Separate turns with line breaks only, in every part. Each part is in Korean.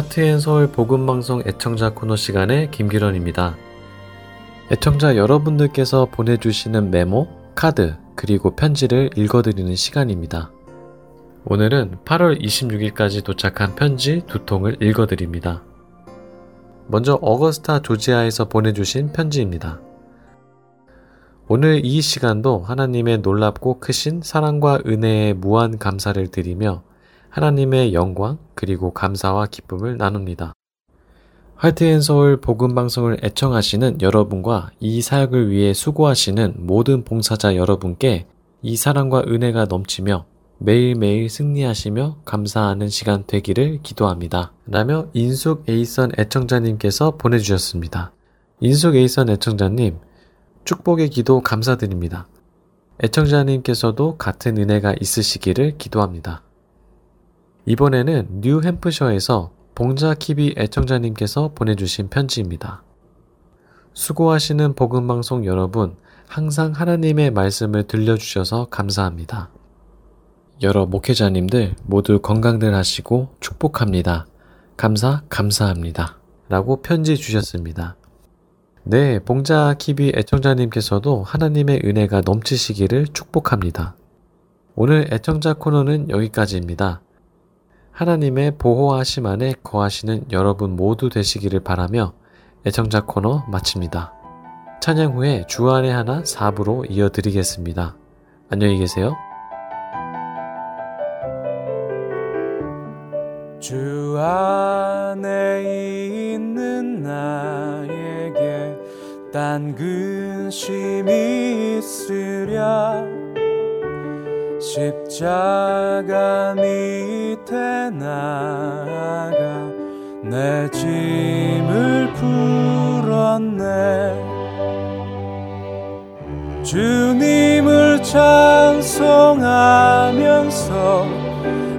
하트앤서울 복음방송 애청자 코너 시간의 김기런입니다. 애청자 여러분들께서 보내주시는 메모, 카드, 그리고 편지를 읽어드리는 시간입니다. 오늘은 8월 26일까지 도착한 편지 두 통을 읽어드립니다. 먼저 어거스타 조지아에서 보내주신 편지입니다. 오늘 이 시간도 하나님의 놀랍고 크신 사랑과 은혜에 무한 감사를 드리며 하나님의 영광 그리고 감사와 기쁨을 나눕니다. 할트앤서울 복음방송을 애청하시는 여러분과 이 사역을 위해 수고하시는 모든 봉사자 여러분께 이 사랑과 은혜가 넘치며 매일매일 승리하시며 감사하는 시간 되기를 기도합니다. 라며 인숙 에이선 애청자님께서 보내주셨습니다. 인숙 에이선 애청자님, 축복의 기도 감사드립니다. 애청자님께서도 같은 은혜가 있으시기를 기도합니다. 이번에는 뉴햄프셔에서 봉자 키비 애청자님께서 보내주신 편지입니다. 수고하시는 복음방송 여러분, 항상 하나님의 말씀을 들려주셔서 감사합니다. 여러 목회자님들 모두 건강들 하시고 축복합니다. 감사, 감사합니다. 라고 편지 주셨습니다. 네, 봉자 키비 애청자님께서도 하나님의 은혜가 넘치시기를 축복합니다. 오늘 애청자 코너는 여기까지입니다. 하나님의 보호하심 안에 거하시는 여러분 모두 되시기를 바라며 애청자 코너 마칩니다. 찬양 후에 주안의 하나 4부로 이어드리겠습니다. 안녕히 계세요.
주 안에 있는 나에게 딴 근심이 있으랴 십자가 밑에 나가 내 짐을 풀었네. 주님을 찬송하면서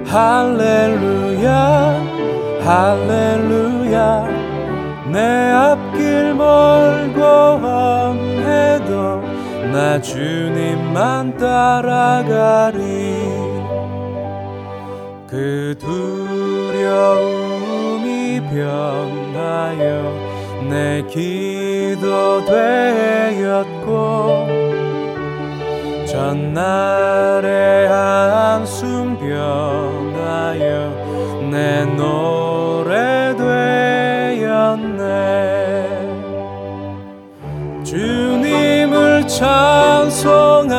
할렐루야 할렐루야. 내 앞길 멀고 험해도 나 주님만 따라가리. 그 두려움이 변하여 내 기도 되었고 전날의 한숨 변하여 내 노래 되었네. 주님을 찬송하면서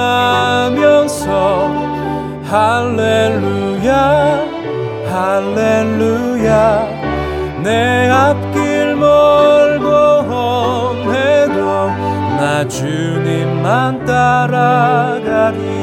할렐루야 할렐루야. 내 앞길 멀고 험해도 나 주님만 따라가리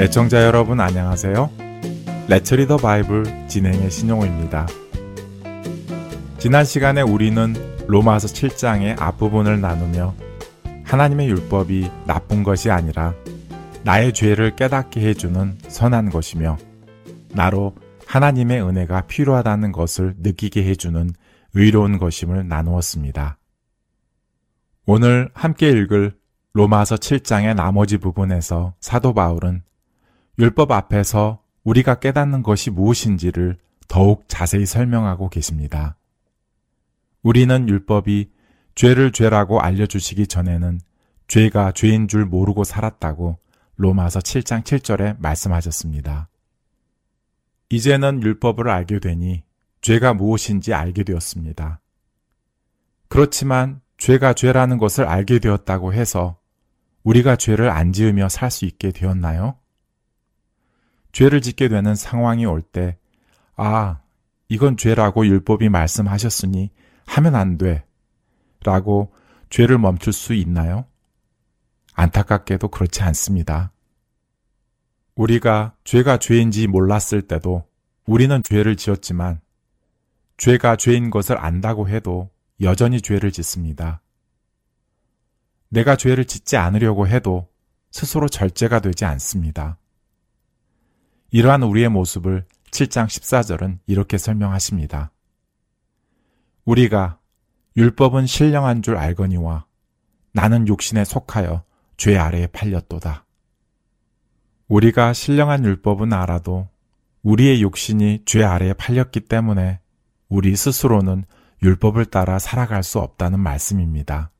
애청자 여러분 안녕하세요. Let's Read the Bible 진행의 신용호입니다. 지난 시간에 우리는 로마서 7장의 앞부분을 나누며 하나님의 율법이 나쁜 것이 아니라 나의 죄를 깨닫게 해주는 선한 것이며 나로 하나님의 은혜가 필요하다는 것을 느끼게 해주는 의로운 것임을 나누었습니다. 오늘 함께 읽을 로마서 7장의 나머지 부분에서 사도 바울은 율법 앞에서 우리가 깨닫는 것이 무엇인지를 더욱 자세히 설명하고 계십니다. 우리는 율법이 죄를 죄라고 알려주시기 전에는 죄가 죄인 줄 모르고 살았다고 로마서 7장 7절에 말씀하셨습니다. 이제는 율법을 알게 되니 죄가 무엇인지 알게 되었습니다. 그렇지만 죄가 죄라는 것을 알게 되었다고 해서 우리가 죄를 안 지으며 살 수 있게 되었나요? 죄를 짓게 되는 상황이 올 때, 아, 이건 죄라고 율법이 말씀하셨으니 하면 안 돼. 라고 죄를 멈출 수 있나요? 안타깝게도 그렇지 않습니다. 우리가 죄가 죄인지 몰랐을 때도 우리는 죄를 지었지만 죄가 죄인 것을 안다고 해도 여전히 죄를 짓습니다. 내가 죄를 짓지 않으려고 해도 스스로 절제가 되지 않습니다. 이러한 우리의 모습을 7장 14절은 이렇게 설명하십니다. 우리가 율법은 신령한 줄 알거니와 나는 육신에 속하여 죄 아래에 팔렸도다. 우리가 신령한 율법은 알아도 우리의 육신이 죄 아래에 팔렸기 때문에 우리 스스로는 율법을 따라 살아갈 수 없다는 말씀입니다.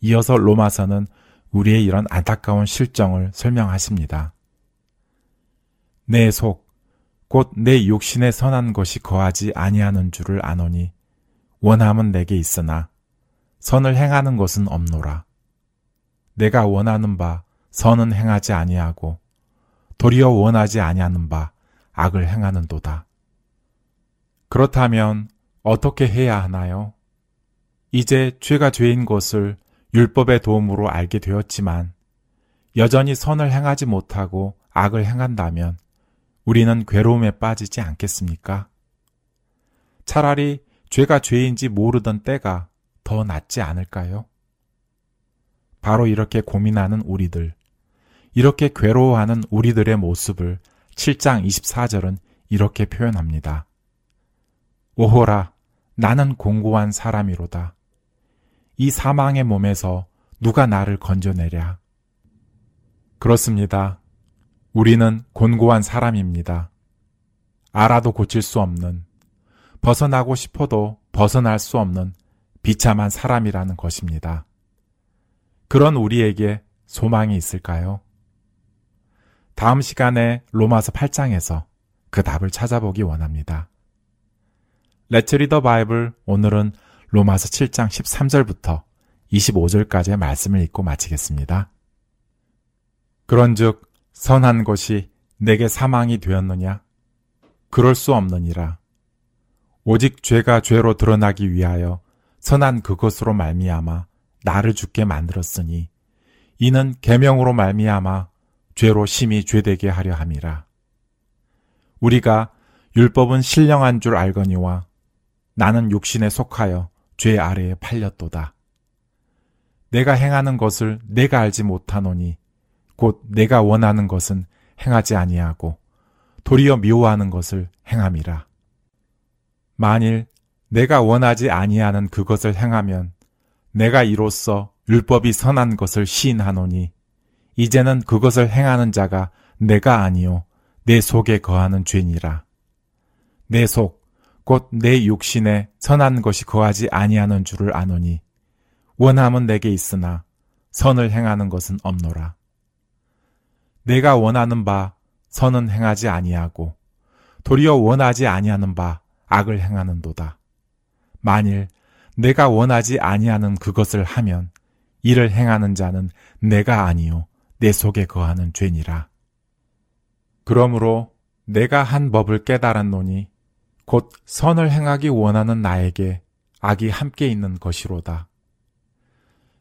이어서 로마서는 우리의 이런 안타까운 실정을 설명하십니다. 내 속, 곧 내 육신에 선한 것이 거하지 아니하는 줄을 아노니 원함은 내게 있으나 선을 행하는 것은 없노라. 내가 원하는 바 선은 행하지 아니하고 도리어 원하지 아니하는 바 악을 행하는도다. 그렇다면 어떻게 해야 하나요? 이제 죄가 죄인 것을 율법의 도움으로 알게 되었지만 여전히 선을 행하지 못하고 악을 행한다면 우리는 괴로움에 빠지지 않겠습니까? 차라리 죄가 죄인지 모르던 때가 더 낫지 않을까요? 바로 이렇게 고민하는 우리들, 이렇게 괴로워하는 우리들의 모습을 7장 24절은 이렇게 표현합니다. 오호라, 나는 공고한 사람이로다. 이 사망의 몸에서 누가 나를 건져내랴? 그렇습니다. 우리는 곤고한 사람입니다. 알아도 고칠 수 없는, 벗어나고 싶어도 벗어날 수 없는 비참한 사람이라는 것입니다. 그런 우리에게 소망이 있을까요? 다음 시간에 로마서 8장에서 그 답을 찾아보기 원합니다. 레츠 리더 바이블 오늘은 로마서 7장 13절부터 25절까지의 말씀을 읽고 마치겠습니다. 그런즉 선한 것이 내게 사망이 되었느냐? 그럴 수 없느니라. 오직 죄가 죄로 드러나기 위하여 선한 그것으로 말미암아 나를 죽게 만들었으니 이는 계명으로 말미암아 죄로 심히 죄되게 하려 함이라. 우리가 율법은 신령한 줄 알거니와 나는 육신에 속하여 죄 아래에 팔렸도다. 내가 행하는 것을 내가 알지 못하노니 곧 내가 원하는 것은 행하지 아니하고 도리어 미워하는 것을 행함이라. 만일 내가 원하지 아니하는 그것을 행하면 내가 이로써
율법이 선한 것을 시인하노니 이제는 그것을 행하는 자가 내가 아니요 내 속에 거하는 죄니라. 내 속, 곧 내 육신에 선한 것이 거하지 아니하는 줄을 아노니 원함은 내게 있으나 선을 행하는 것은 없노라. 내가 원하는 바 선은 행하지 아니하고 도리어 원하지 아니하는 바 악을 행하는도다. 만일 내가 원하지 아니하는 그것을 하면 이를 행하는 자는 내가 아니요 내 속에 거하는 죄니라. 그러므로 내가 한 법을 깨달았노니 곧 선을 행하기 원하는 나에게 악이 함께 있는 것이로다.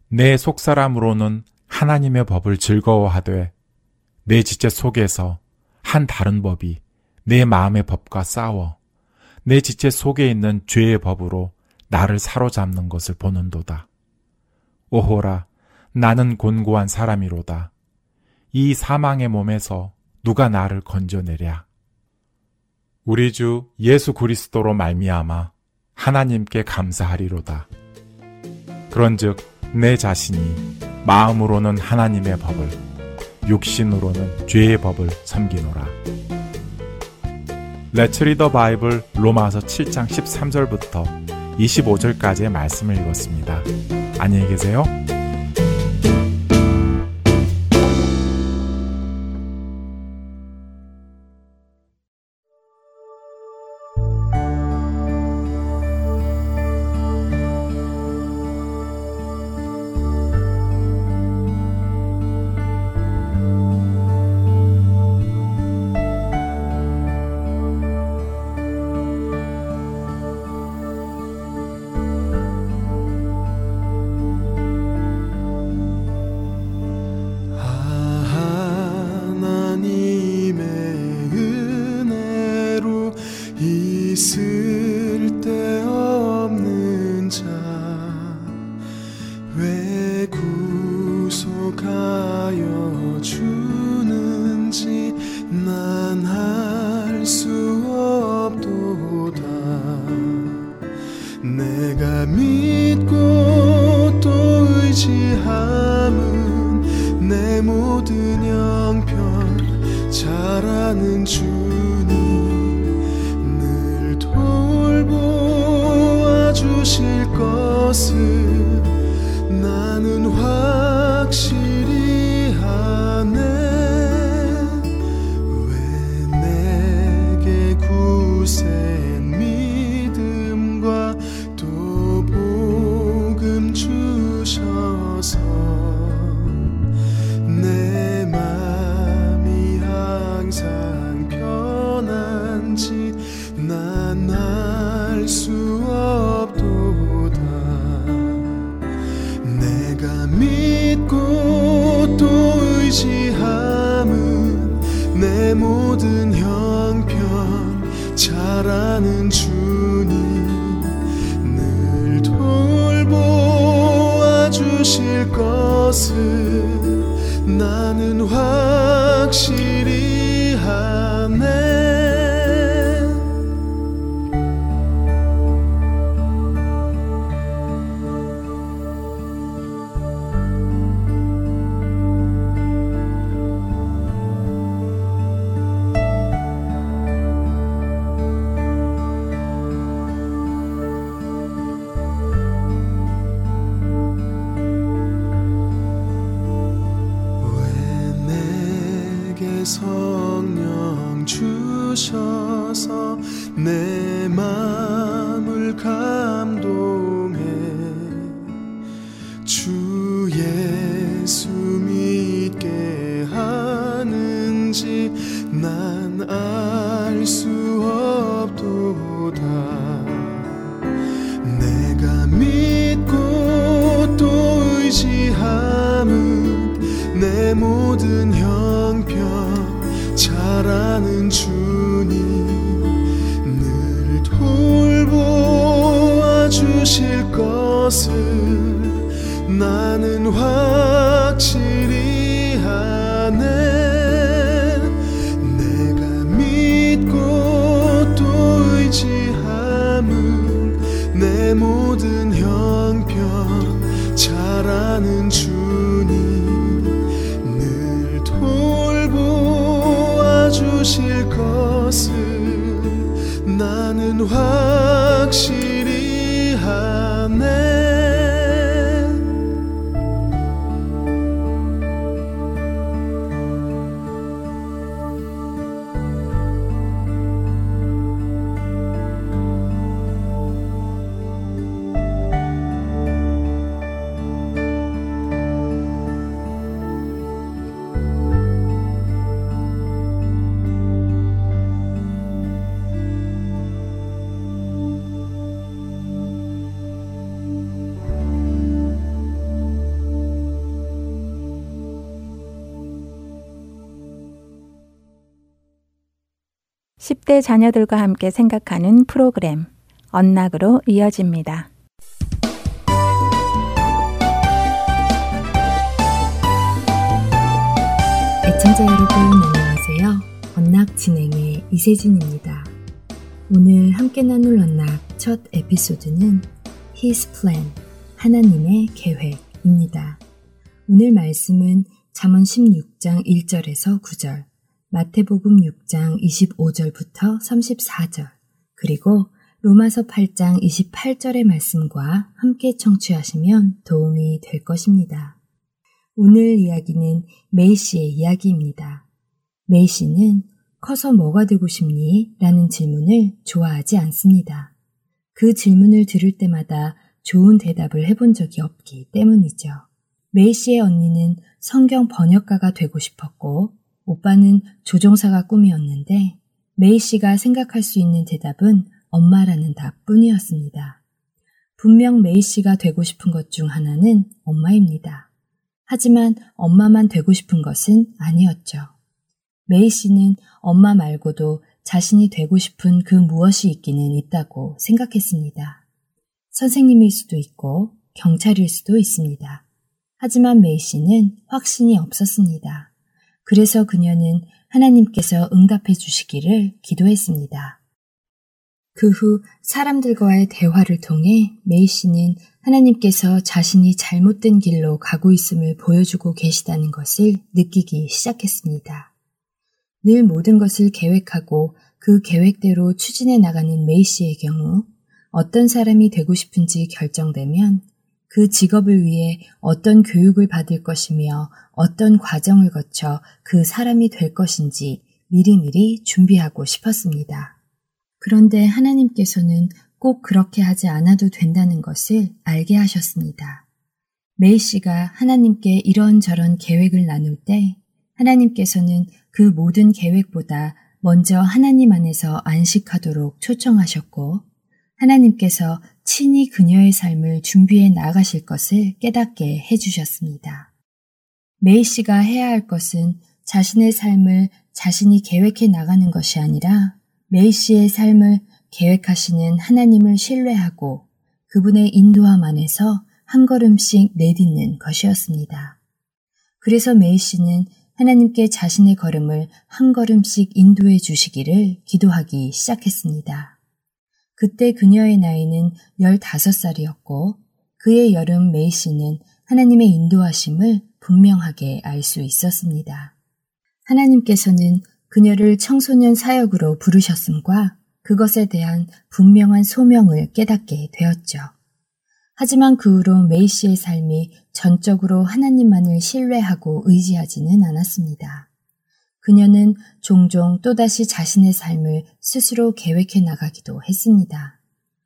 내 속사람으로는 하나님의 법을 즐거워하되 내 지체 속에서 한 다른 법이 내 마음의 법과 싸워 내 지체 속에 있는 죄의 법으로 나를 사로잡는 것을 보는도다. 오호라, 나는 곤고한 사람이로다. 이 사망의 몸에서 누가 나를 건져내랴. 우리 주 예수 그리스도로 말미암아 하나님께 감사하리로다. 그런즉 내 자신이 마음으로는 하나님의 법을, 육신으로는 죄의 법을 섬기노라. 레츠 리더 바이블 로마서 7장 13절부터 25절까지의 말씀을 읽었습니다. 안녕히 계세요.
10대 자녀들과 함께 생각하는 프로그램 언락으로 이어집니다.
애청자 여러분 안녕하세요. 언락 진행의 이세진입니다. 오늘 함께 나눌 언락 첫 에피소드는 His Plan, 하나님의 계획입니다. 오늘 말씀은 잠언 16장 1절에서 9절, 마태복음 6장 25절부터 34절, 그리고 로마서 8장 28절의 말씀과 함께 청취하시면 도움이 될 것입니다. 오늘 이야기는 메이 씨의 이야기입니다. 메이 씨는 커서 뭐가 되고 싶니? 라는 질문을 좋아하지 않습니다. 그 질문을 들을 때마다 좋은 대답을 해본 적이 없기 때문이죠. 메이 씨의 언니는 성경 번역가가 되고 싶었고, 오빠는 조종사가 꿈이었는데, 메이 씨가 생각할 수 있는 대답은 엄마라는 답뿐이었습니다. 분명 메이 씨가 되고 싶은 것 중 하나는 엄마입니다. 하지만 엄마만 되고 싶은 것은 아니었죠. 메이 씨는 엄마 말고도 자신이 되고 싶은 그 무엇이 있기는 있다고 생각했습니다. 선생님일 수도 있고 경찰일 수도 있습니다. 하지만 메이 씨는 확신이 없었습니다. 그래서 그녀는 하나님께서 응답해 주시기를 기도했습니다. 그 후 사람들과의 대화를 통해 메이 씨는 하나님께서 자신이 잘못된 길로 가고 있음을 보여주고 계시다는 것을 느끼기 시작했습니다. 늘 모든 것을 계획하고 그 계획대로 추진해 나가는 메이 씨의 경우 어떤 사람이 되고 싶은지 결정되면 그 직업을 위해 어떤 교육을 받을 것이며 어떤 과정을 거쳐 그 사람이 될 것인지 미리미리 준비하고 싶었습니다. 그런데 하나님께서는 꼭 그렇게 하지 않아도 된다는 것을 알게 하셨습니다. 메이 씨가 하나님께 이런저런 계획을 나눌 때 하나님께서는 그 모든 계획보다 먼저 하나님 안에서 안식하도록 초청하셨고 하나님께서 친히 그녀의 삶을 준비해 나가실 것을 깨닫게 해주셨습니다. 메이 씨가 해야 할 것은 자신의 삶을 자신이 계획해 나가는 것이 아니라 메이 씨의 삶을 계획하시는 하나님을 신뢰하고 그분의 인도함 안에서 한 걸음씩 내딛는 것이었습니다. 그래서 메이 씨는 하나님께 자신의 걸음을 한 걸음씩 인도해 주시기를 기도하기 시작했습니다. 그때 그녀의 나이는 15살이었고 그의 여름 메이 씨는 하나님의 인도하심을 분명하게 알 수 있었습니다. 하나님께서는 그녀를 청소년 사역으로 부르셨음과 그것에 대한 분명한 소명을 깨닫게 되었죠. 하지만 그 후로 메이 씨의 삶이 전적으로 하나님만을 신뢰하고 의지하지는 않았습니다. 그녀는 종종 또다시 자신의 삶을 스스로 계획해 나가기도 했습니다.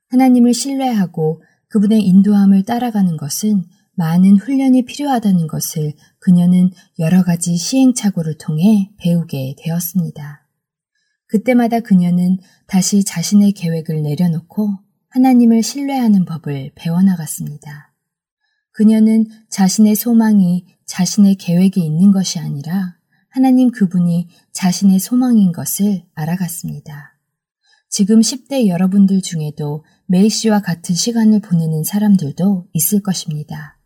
하나님을 신뢰하고 그분의 인도함을 따라가는 것은 많은 훈련이 필요하다는 것을 그녀는 여러 가지 시행착오를 통해 배우게 되었습니다. 그때마다 그녀는 다시 자신의 계획을 내려놓고 하나님을 신뢰하는 법을 배워나갔습니다. 그녀는 자신의 소망이 자신의 계획에 있는 것이 아니라 하나님 그분이 자신의 소망인 것을 알아갔습니다. 지금 10대 여러분들 중에도 메이 씨와 같은 시간을 보내는 사람들도 있을 것입니다.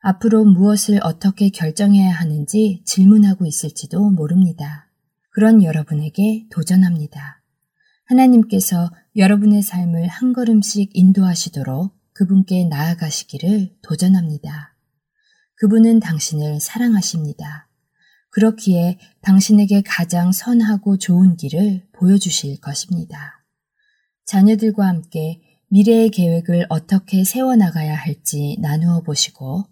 앞으로 무엇을 어떻게 결정해야 하는지 질문하고 있을지도 모릅니다. 그런 여러분에게 도전합니다. 하나님께서 여러분의 삶을 한 걸음씩 인도하시도록 그분께 나아가시기를 도전합니다. 그분은 당신을 사랑하십니다. 그렇기에 당신에게 가장 선하고 좋은 길을 보여주실 것입니다. 자녀들과 함께 미래의 계획을 어떻게 세워나가야 할지 나누어 보시고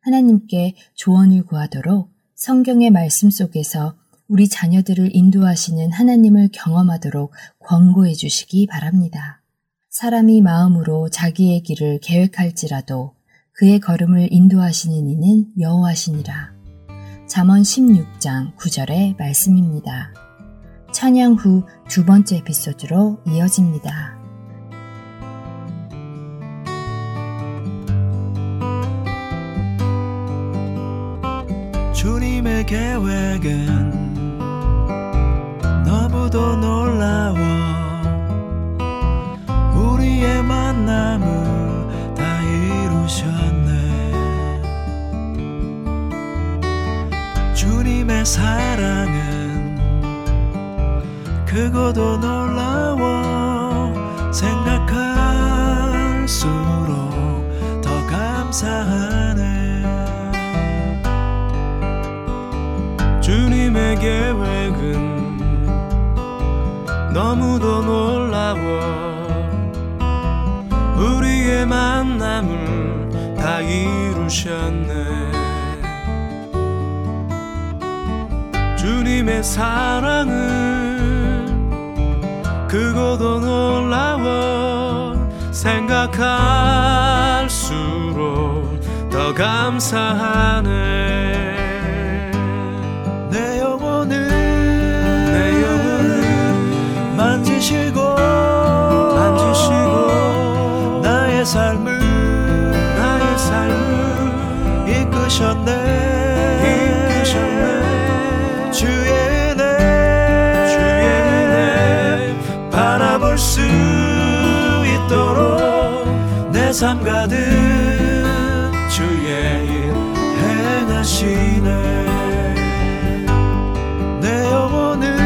하나님께 조언을 구하도록 성경의 말씀 속에서 우리 자녀들을 인도하시는 하나님을 경험하도록 권고해 주시기 바랍니다. 사람이 마음으로 자기의 길을 계획할지라도 그의 걸음을 인도하시는 이는 여호와시니라. 잠언 16장 9절의 말씀입니다. 찬양 후 두 번째 에피소드로 이어집니다.
주님의 계획은 사랑은 크고도 놀라워 생각할수록 더 감사하네.
주님의 계획은 너무도 놀라워 우리의 만남을 다 이루셨네 주님의 사랑은 그고도 놀라워 생각할수록 더 감사하네.
내 영혼을
내 영혼을
만지시고
만지시고
나의 삶을 볼 수 있도록 내 삶 가득
주의 일
행하시네. 내 영혼을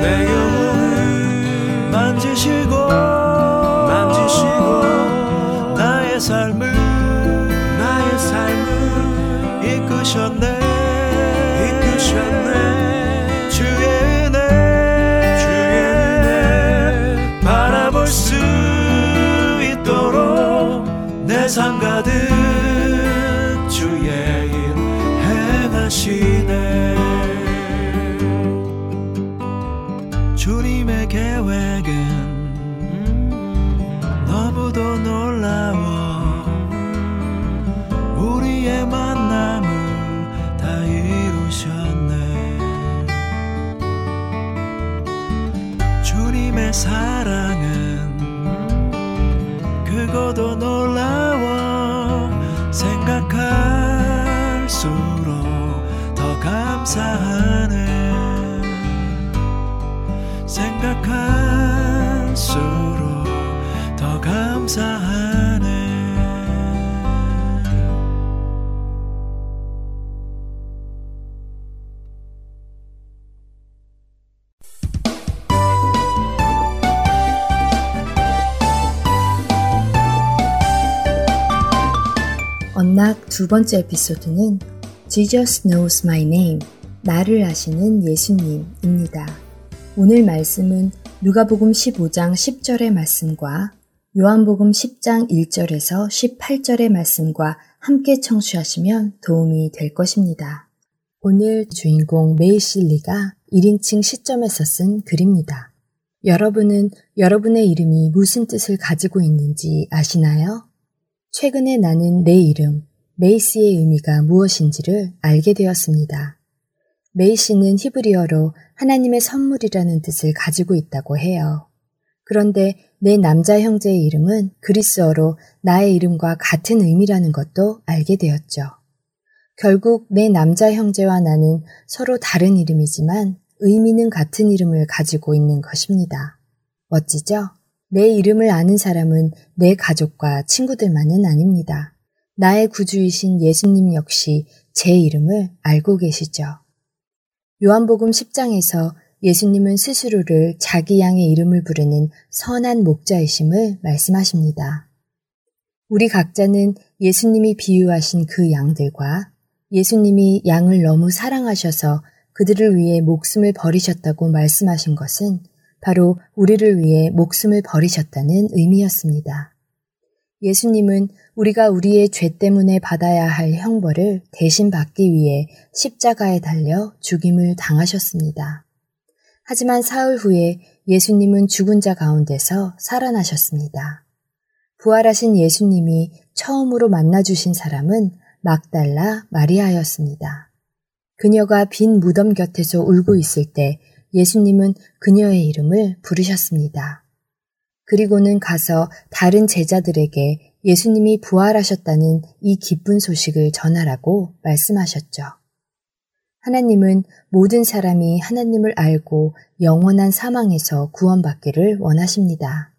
내 영혼을
만지시고
만지시고
두 번째 에피소드는 Jesus Knows My Name, 나를 아시는 예수님입니다. 오늘 말씀은 누가복음 15장 10절의 말씀과 요한복음 10장 1절에서 18절의 말씀과 함께 청취하시면 도움이 될 것입니다. 오늘 주인공 메이실리가 1인칭 시점에서 쓴 글입니다. 여러분은 여러분의 이름이 무슨 뜻을 가지고 있는지 아시나요? 최근에 나는 내 이름, 메이시의 의미가 무엇인지를 알게 되었습니다. 메이시는 히브리어로 하나님의 선물이라는 뜻을 가지고 있다고 해요. 그런데 내 남자 형제의 이름은 그리스어로 나의 이름과 같은 의미라는 것도 알게 되었죠. 결국 내 남자 형제와 나는 서로 다른 이름이지만 의미는 같은 이름을 가지고 있는 것입니다. 멋지죠? 내 이름을 아는 사람은 내 가족과 친구들만은 아닙니다. 나의 구주이신 예수님 역시 제 이름을 알고 계시죠. 요한복음 10장에서 예수님은 스스로를 자기 양의 이름을 부르는 선한 목자이심을 말씀하십니다. 우리 각자는 예수님이 비유하신 그 양들과 예수님이 양을 너무 사랑하셔서 그들을 위해 목숨을 버리셨다고 말씀하신 것은 바로 우리를 위해 목숨을 버리셨다는 의미였습니다. 예수님은 우리가 우리의 죄 때문에 받아야 할 형벌을 대신 받기 위해 십자가에 달려 죽임을 당하셨습니다. 하지만 사흘 후에 예수님은 죽은 자 가운데서 살아나셨습니다. 부활하신 예수님이 처음으로 만나주신 사람은 막달라 마리아였습니다. 그녀가 빈 무덤 곁에서 울고 있을 때 예수님은 그녀의 이름을 부르셨습니다. 그리고는 가서 다른 제자들에게 예수님이 부활하셨다는 이 기쁜 소식을 전하라고 말씀하셨죠. 하나님은 모든 사람이 하나님을 알고 영원한 사망에서 구원받기를 원하십니다.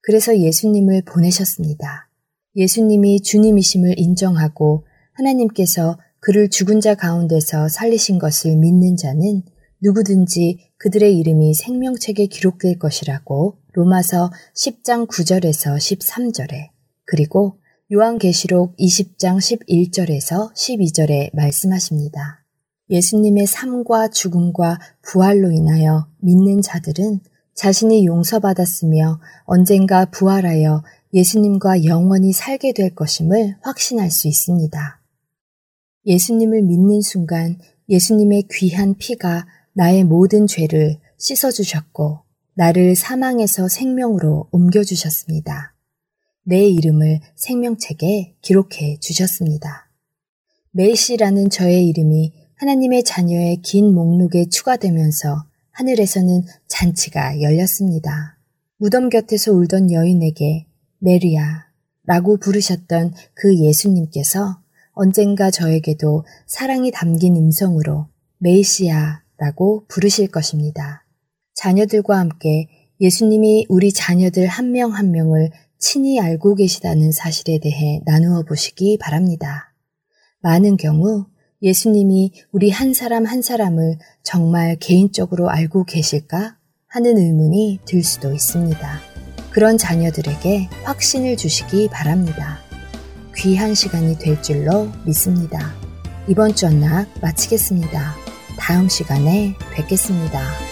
그래서 예수님을 보내셨습니다. 예수님이 주님이심을 인정하고 하나님께서 그를 죽은 자 가운데서 살리신 것을 믿는 자는 누구든지 그들의 이름이 생명책에 기록될 것이라고 로마서 10장 9절에서 13절에 그리고 요한계시록 20장 11절에서 12절에 말씀하십니다. 예수님의 삶과 죽음과 부활로 인하여 믿는 자들은 자신이 용서받았으며 언젠가 부활하여 예수님과 영원히 살게 될 것임을 확신할 수 있습니다. 예수님을 믿는 순간 예수님의 귀한 피가 나의 모든 죄를 씻어주셨고 나를 사망에서 생명으로 옮겨주셨습니다. 내 이름을 생명책에 기록해 주셨습니다. 메이시라는 저의 이름이 하나님의 자녀의 긴 목록에 추가되면서 하늘에서는 잔치가 열렸습니다. 무덤 곁에서 울던 여인에게 메리야 라고 부르셨던 그 예수님께서 언젠가 저에게도 사랑이 담긴 음성으로 메이시아 라고 부르실 것입니다. 자녀들과 함께 예수님이 우리 자녀들 한 명한 한 명을 친히 알고 계시다는 사실에 대해 나누어 보시기 바랍니다. 많은 경우 예수님이 우리 한 사람 한 사람을 정말 개인적으로 알고 계실까 하는 의문이 들 수도 있습니다. 그런 자녀들에게 확신을 주시기 바랍니다. 귀한 시간이 될 줄로 믿습니다. 이번 주 언락 마치겠습니다. 다음 시간에 뵙겠습니다.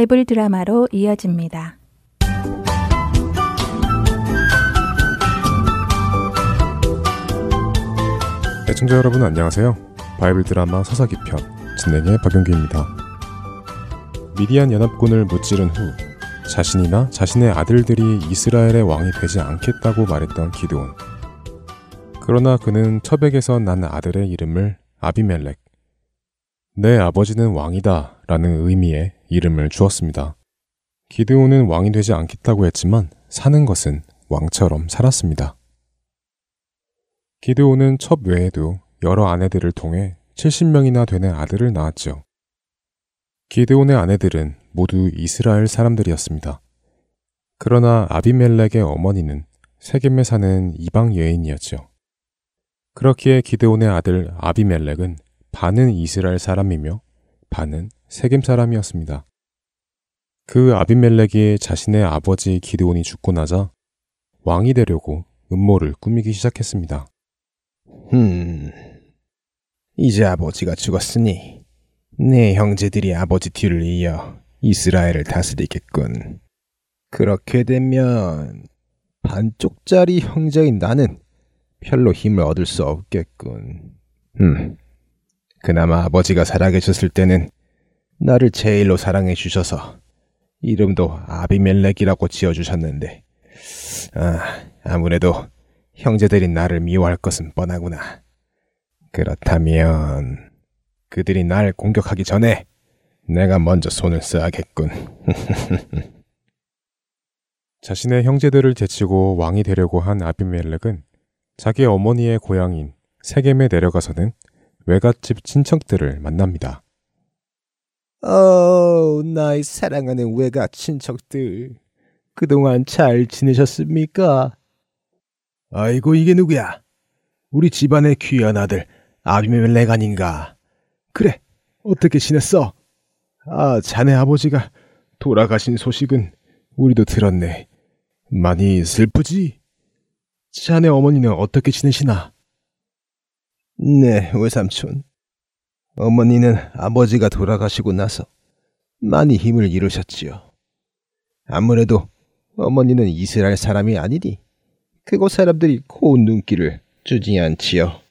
바이블 드라마로 이어집니다.
애청자 여러분 안녕하세요. 바이블 드라마 서사기 편 진행의 박용규입니다. 미디안 연합군을 무찌른 후 자신이나 자신의 아들들이 이스라엘의 왕이 되지 않겠다고 말했던 기드온. 그러나 그는 처백에서 난 아들의 이름을 아비멜렉, 내 아버지는 왕이다 라는 의미의 이름을 주었습니다. 기드온은 왕이 되지 않겠다고 했지만 사는 것은 왕처럼 살았습니다. 기드온은 첩 외에도 여러 아내들을 통해 70명이나 되는 아들을 낳았죠. 기드온의 아내들은 모두 이스라엘 사람들이었습니다. 그러나 아비멜렉의 어머니는 세겜에 사는 이방 여인이었죠. 그렇기에 기드온의 아들 아비멜렉은 반은 이스라엘 사람이며 반은 세겜 사람이었습니다. 그 아비멜렉이 자신의 아버지 기드온이 죽고 나자 왕이 되려고 음모를 꾸미기 시작했습니다.
음, 이제 아버지가 죽었으니 내 형제들이 아버지 뒤를 이어 이스라엘을 다스리겠군. 그렇게 되면 반쪽짜리 형제인 나는 별로 힘을 얻을 수 없겠군. 음, 그나마 아버지가 살아계셨을 때는 나를 제일로 사랑해 주셔서 이름도 아비멜렉이라고 지어주셨는데, 아, 아무래도 형제들이 나를 미워할 것은 뻔하구나. 그렇다면 그들이 날 공격하기 전에 내가 먼저 손을 써야겠군.
자신의 형제들을 제치고 왕이 되려고 한 아비멜렉은 자기 어머니의 고향인 세겜에 내려가서는 외갓집 친척들을 만납니다.
어, 나의 사랑하는 외가 친척들. 그동안 잘 지내셨습니까? 아이고, 이게 누구야? 우리 집안의 귀한 아들, 아비멜렉 아닌가? 그래, 어떻게 지냈어? 아, 자네 아버지가 돌아가신 소식은 우리도 들었네. 많이 슬프지? 자네 어머니는 어떻게 지내시나? 네, 외삼촌. 어머니는 아버지가 돌아가시고 나서 많이 힘을 잃으셨지요. 아무래도 어머니는 이스라엘 사람이 아니니 그곳 사람들이 고운 눈길을 주지 않지요.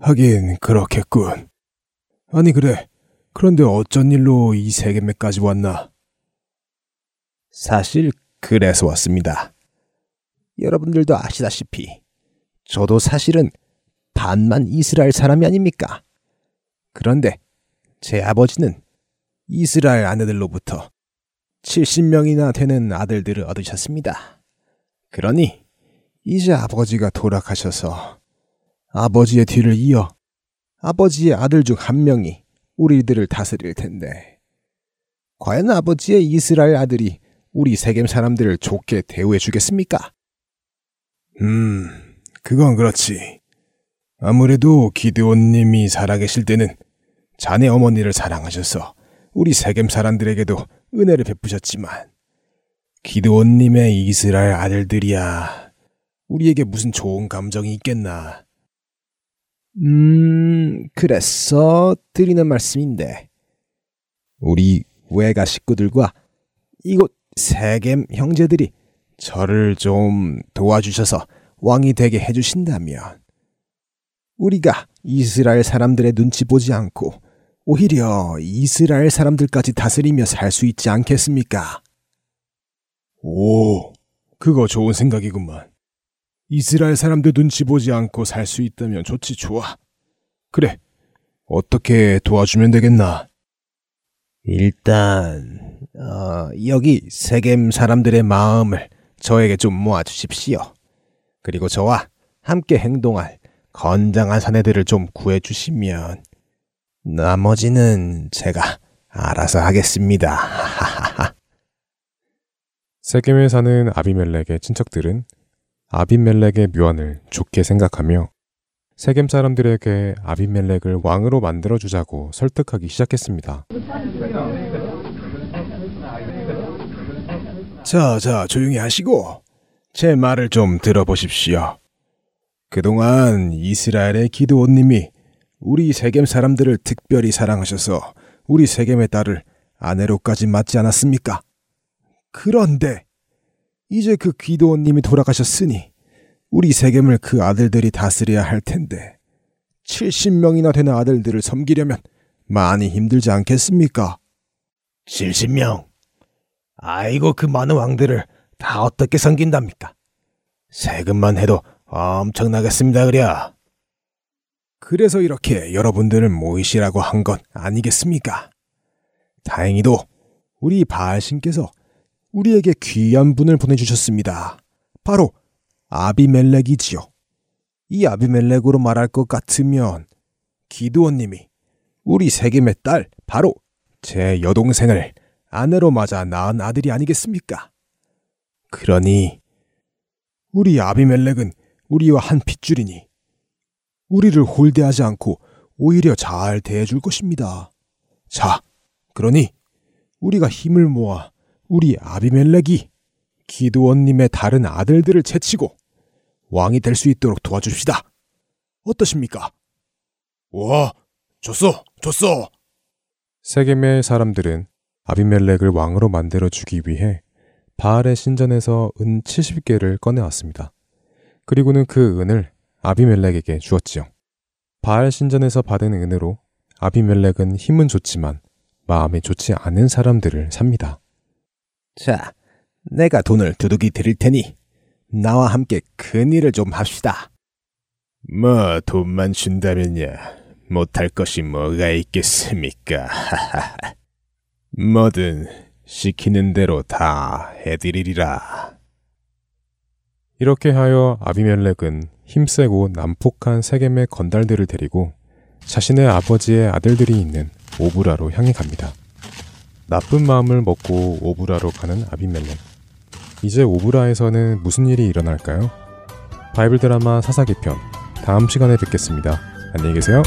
하긴 그렇겠군. 아니 그래. 그런데 어쩐 일로 이 세계매까지 왔나?
사실 그래서 왔습니다. 여러분들도 아시다시피 저도 사실은 반만 이스라엘 사람이 아닙니까? 그런데 제 아버지는 이스라엘 아내들로부터 70명이나 되는 아들들을 얻으셨습니다. 그러니 이제 아버지가 돌아가셔서 아버지의 뒤를 이어 아버지의 아들 중 한 명이 우리들을 다스릴 텐데 과연 아버지의 이스라엘 아들이 우리 세겜 사람들을 좋게 대우해 주겠습니까?
음, 그건 그렇지.
아무래도 기드온님이 살아계실 때는 자네 어머니를 사랑하셔서 우리 세겜 사람들에게도 은혜를 베푸셨지만 기드온님의 이스라엘 아들들이야 우리에게 무슨 좋은 감정이 있겠나. 음, 그래서 드리는 말씀인데 우리 외가 식구들과 이곳 세겜 형제들이 저를 좀 도와주셔서 왕이 되게 해주신다면 우리가 이스라엘 사람들의 눈치 보지 않고 오히려 이스라엘 사람들까지 다스리며 살 수 있지 않겠습니까? 오, 그거 좋은 생각이구만. 이스라엘 사람들 눈치 보지 않고 살 수 있다면 좋지 좋아. 그래, 어떻게 도와주면 되겠나? 일단 어, 여기 세겜 사람들의 마음을 저에게 좀 모아주십시오. 그리고 저와 함께 행동할 건장한 사내들을 좀 구해주시면 나머지는 제가 알아서 하겠습니다.
세겜에 사는 아비멜렉의 친척들은 아비멜렉의 묘안을 좋게 생각하며 세겜 사람들에게 아비멜렉을 왕으로 만들어 주자고 설득하기 시작했습니다.
자, 자, 조용히 하시고 제 말을 좀 들어보십시오. 그동안 이스라엘의 기드온님이 우리 세겜 사람들을 특별히 사랑하셔서 우리 세겜의 딸을 아내로까지 맞지 않았습니까? 그런데 이제 그 기드온님이 돌아가셨으니 우리 세겜을 그 아들들이 다스려야 할 텐데 70명이나 되는 아들들을 섬기려면 많이 힘들지 않겠습니까? 70명? 아이고 그 많은 왕들을 다 어떻게 섬긴답니까? 세금만 해도 엄청나겠습니다 그려. 그래서 이렇게 여러분들을 모이시라고 한건 아니겠습니까? 다행히도 우리 바알신께서 우리에게 귀한 분을 보내주셨습니다. 바로 아비멜렉이지요. 이 아비멜렉으로 말할 것 같으면 기드원님이 우리 세겜의 딸 바로 제 여동생을 아내로 맞아 낳은 아들이 아니겠습니까? 그러니 우리 아비멜렉은 우리와 한 핏줄이니 우리를 홀대하지 않고 오히려 잘 대해줄 것입니다. 자, 그러니 우리가 힘을 모아 우리 아비멜렉이 기드원님의 다른 아들들을 제치고 왕이 될 수 있도록 도와줍시다. 어떠십니까? 와, 좋소, 좋소.
세겜의 사람들은 아비멜렉을 왕으로 만들어 주기 위해 바알의 신전에서 은 70개를 꺼내왔습니다. 그리고는 그 은을 아비멜렉에게 주었지요. 바알 신전에서 받은 은으로 아비멜렉은 힘은 좋지만 마음이 좋지 않은 사람들을 삽니다.
자, 내가 돈을 두둑이 드릴 테니 나와 함께 큰 일을 좀 합시다. 뭐 돈만 준다면야 못할 것이 뭐가 있겠습니까? 뭐든 시키는 대로 다 해드리리라.
이렇게 하여 아비멜렉은 힘세고 난폭한 세겜의 건달들을 데리고 자신의 아버지의 아들들이 있는 오브라로 향해 갑니다. 나쁜 마음을 먹고 오브라로 가는 아비멜렉. 이제 오브라에서는 무슨 일이 일어날까요? 바이블 드라마 사사기 편 다음 시간에 뵙겠습니다. 안녕히 계세요.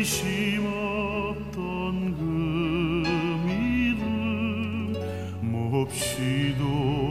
의심 없던 그 믿음
없이도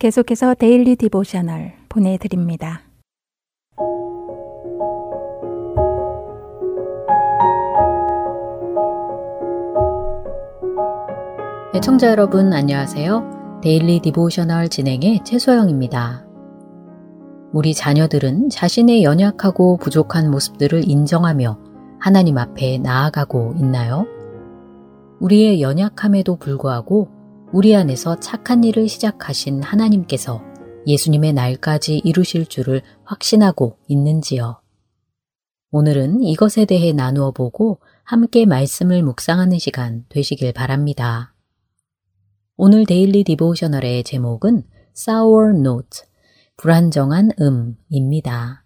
계속해서 Daily Devotional 보내드립니다.
애청자 여러분 안녕하세요. Daily Devotional 진행의 최소영입니다. 우리 자녀들은 자신의 연약하고 부족한 모습들을 인정하며 하나님 앞에 나아가고 있나요? 우리의 연약함에도 불구하고 우리 안에서 착한 일을 시작하신 하나님께서 예수님의 날까지 이루실 줄을 확신하고 있는지요? 오늘은 이것에 대해 나누어 보고 함께 말씀을 묵상하는 시간 되시길 바랍니다. 오늘 데일리 디보셔널의 제목은 Sour Note, 불안정한 음입니다.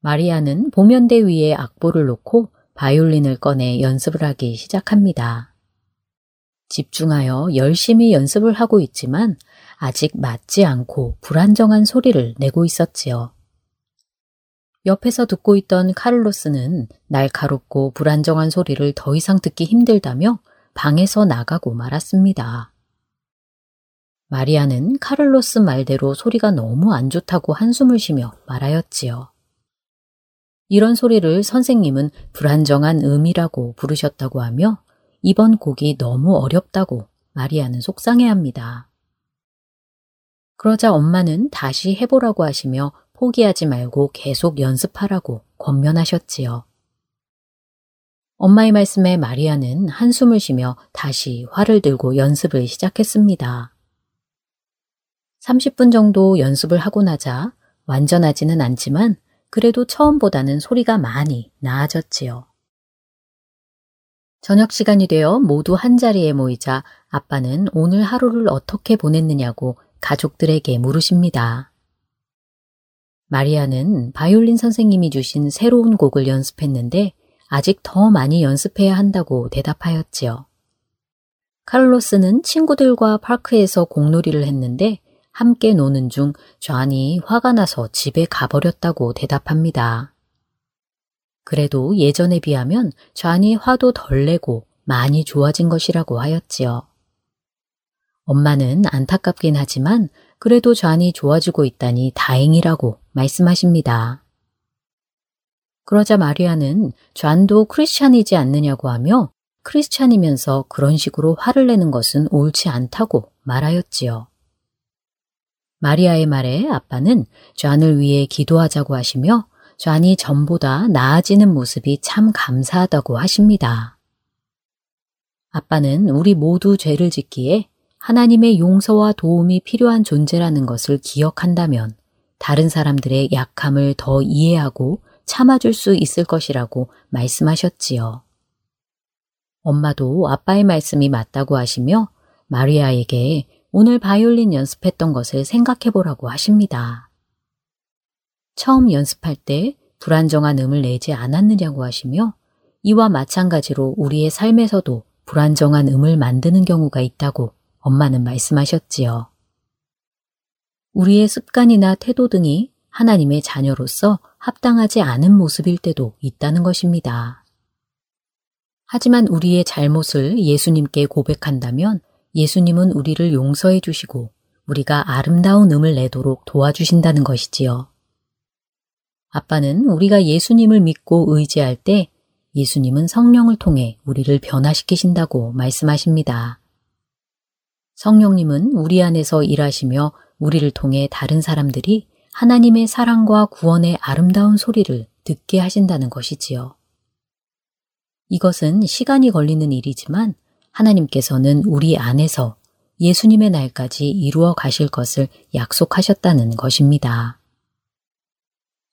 마리아는 보면대 위에 악보를 놓고 바이올린을 꺼내 연습을 하기 시작합니다. 집중하여 열심히 연습을 하고 있지만 아직 맞지 않고 불안정한 소리를 내고 있었지요. 옆에서 듣고 있던 카를로스는 날카롭고 불안정한 소리를 더 이상 듣기 힘들다며 방에서 나가고 말았습니다. 마리아는 카를로스 말대로 소리가 너무 안 좋다고 한숨을 쉬며 말하였지요. 이런 소리를 선생님은 불안정한 음이라고 부르셨다고 하며 이번 곡이 너무 어렵다고 마리아는 속상해합니다. 그러자 엄마는 다시 해보라고 하시며 포기하지 말고 계속 연습하라고 권면하셨지요. 엄마의 말씀에 마리아는 한숨을 쉬며 다시 활을 들고 연습을 시작했습니다. 30분 정도 연습을 하고 나자 완전하지는 않지만 그래도 처음보다는 소리가 많이 나아졌지요. 저녁 시간이 되어 모두 한자리에 모이자 아빠는 오늘 하루를 어떻게 보냈느냐고 가족들에게 물으십니다. 마리아는 바이올린 선생님이 주신 새로운 곡을 연습했는데 아직 더 많이 연습해야 한다고 대답하였지요. 카를로스는 친구들과 파크에서 공놀이를 했는데 함께 노는 중 좌안이 화가 나서 집에 가버렸다고 대답합니다. 그래도 예전에 비하면 좌안이 화도 덜 내고 많이 좋아진 것이라고 하였지요. 엄마는 안타깝긴 하지만 그래도 좌안이 좋아지고 있다니 다행이라고 말씀하십니다. 그러자 마리아는 좌안도 크리스찬이지 않느냐고 하며 크리스찬이면서 그런 식으로 화를 내는 것은 옳지 않다고 말하였지요. 마리아의 말에 아빠는 좌안을 위해 기도하자고 하시며 좌안이 전보다 나아지는 모습이 참 감사하다고 하십니다. 아빠는 우리 모두 죄를 짓기에 하나님의 용서와 도움이 필요한 존재라는 것을 기억한다면 다른 사람들의 약함을 더 이해하고 참아줄 수 있을 것이라고 말씀하셨지요. 엄마도 아빠의 말씀이 맞다고 하시며 마리아에게 오늘 바이올린 연습했던 것을 생각해 보라고 하십니다. 처음 연습할 때 불안정한 음을 내지 않았느냐고 하시며 이와 마찬가지로 우리의 삶에서도 불안정한 음을 만드는 경우가 있다고 엄마는 말씀하셨지요. 우리의 습관이나 태도 등이 하나님의 자녀로서 합당하지 않은 모습일 때도 있다는 것입니다. 하지만 우리의 잘못을 예수님께 고백한다면 예수님은 우리를 용서해 주시고 우리가 아름다운 음을 내도록 도와주신다는 것이지요. 아빠는 우리가 예수님을 믿고 의지할 때 예수님은 성령을 통해 우리를 변화시키신다고 말씀하십니다. 성령님은 우리 안에서 일하시며 우리를 통해 다른 사람들이 하나님의 사랑과 구원의 아름다운 소리를 듣게 하신다는 것이지요. 이것은 시간이 걸리는 일이지만 하나님께서는 우리 안에서 예수님의 날까지 이루어 가실 것을 약속하셨다는 것입니다.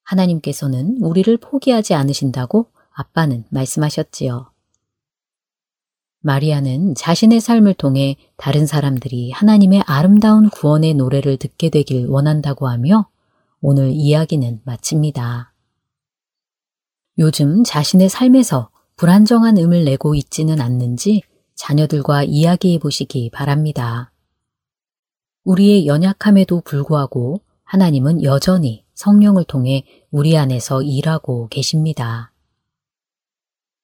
하나님께서는 우리를 포기하지 않으신다고 아빠는 말씀하셨지요. 마리아는 자신의 삶을 통해 다른 사람들이 하나님의 아름다운 구원의 노래를 듣게 되길 원한다고 하며 오늘 이야기는 마칩니다. 요즘 자신의 삶에서 불안정한 음을 내고 있지는 않는지 자녀들과 이야기해 보시기 바랍니다. 우리의 연약함에도 불구하고 하나님은 여전히 성령을 통해 우리 안에서 일하고 계십니다.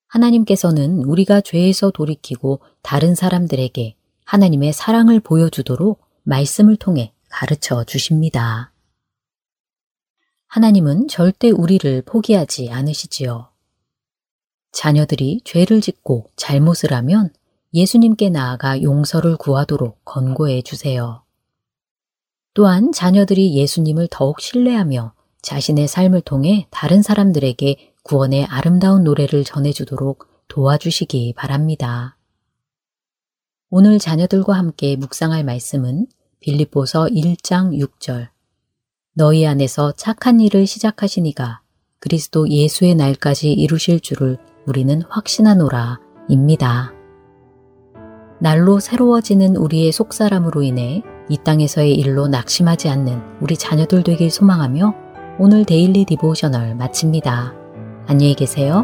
하나님께서는 우리가 죄에서 돌이키고 다른 사람들에게 하나님의 사랑을 보여주도록 말씀을 통해 가르쳐 주십니다. 하나님은 절대 우리를 포기하지 않으시지요. 자녀들이 죄를 짓고 잘못을 하면 예수님께 나아가 용서를 구하도록 권고해 주세요. 또한 자녀들이 예수님을 더욱 신뢰하며 자신의 삶을 통해 다른 사람들에게 구원의 아름다운 노래를 전해주도록 도와주시기 바랍니다. 오늘 자녀들과 함께 묵상할 말씀은 빌립보서 1장 6절 너희 안에서 착한 일을 시작하신 이가 그리스도 예수의 날까지 이루실 줄을 우리는 확신하노라 입니다. 날로 새로워지는 우리의 속사람으로 인해 이 땅에서의 일로 낙심하지 않는 우리 자녀들 되길 소망하며 오늘 Daily Devotional 마칩니다. 안녕히 계세요.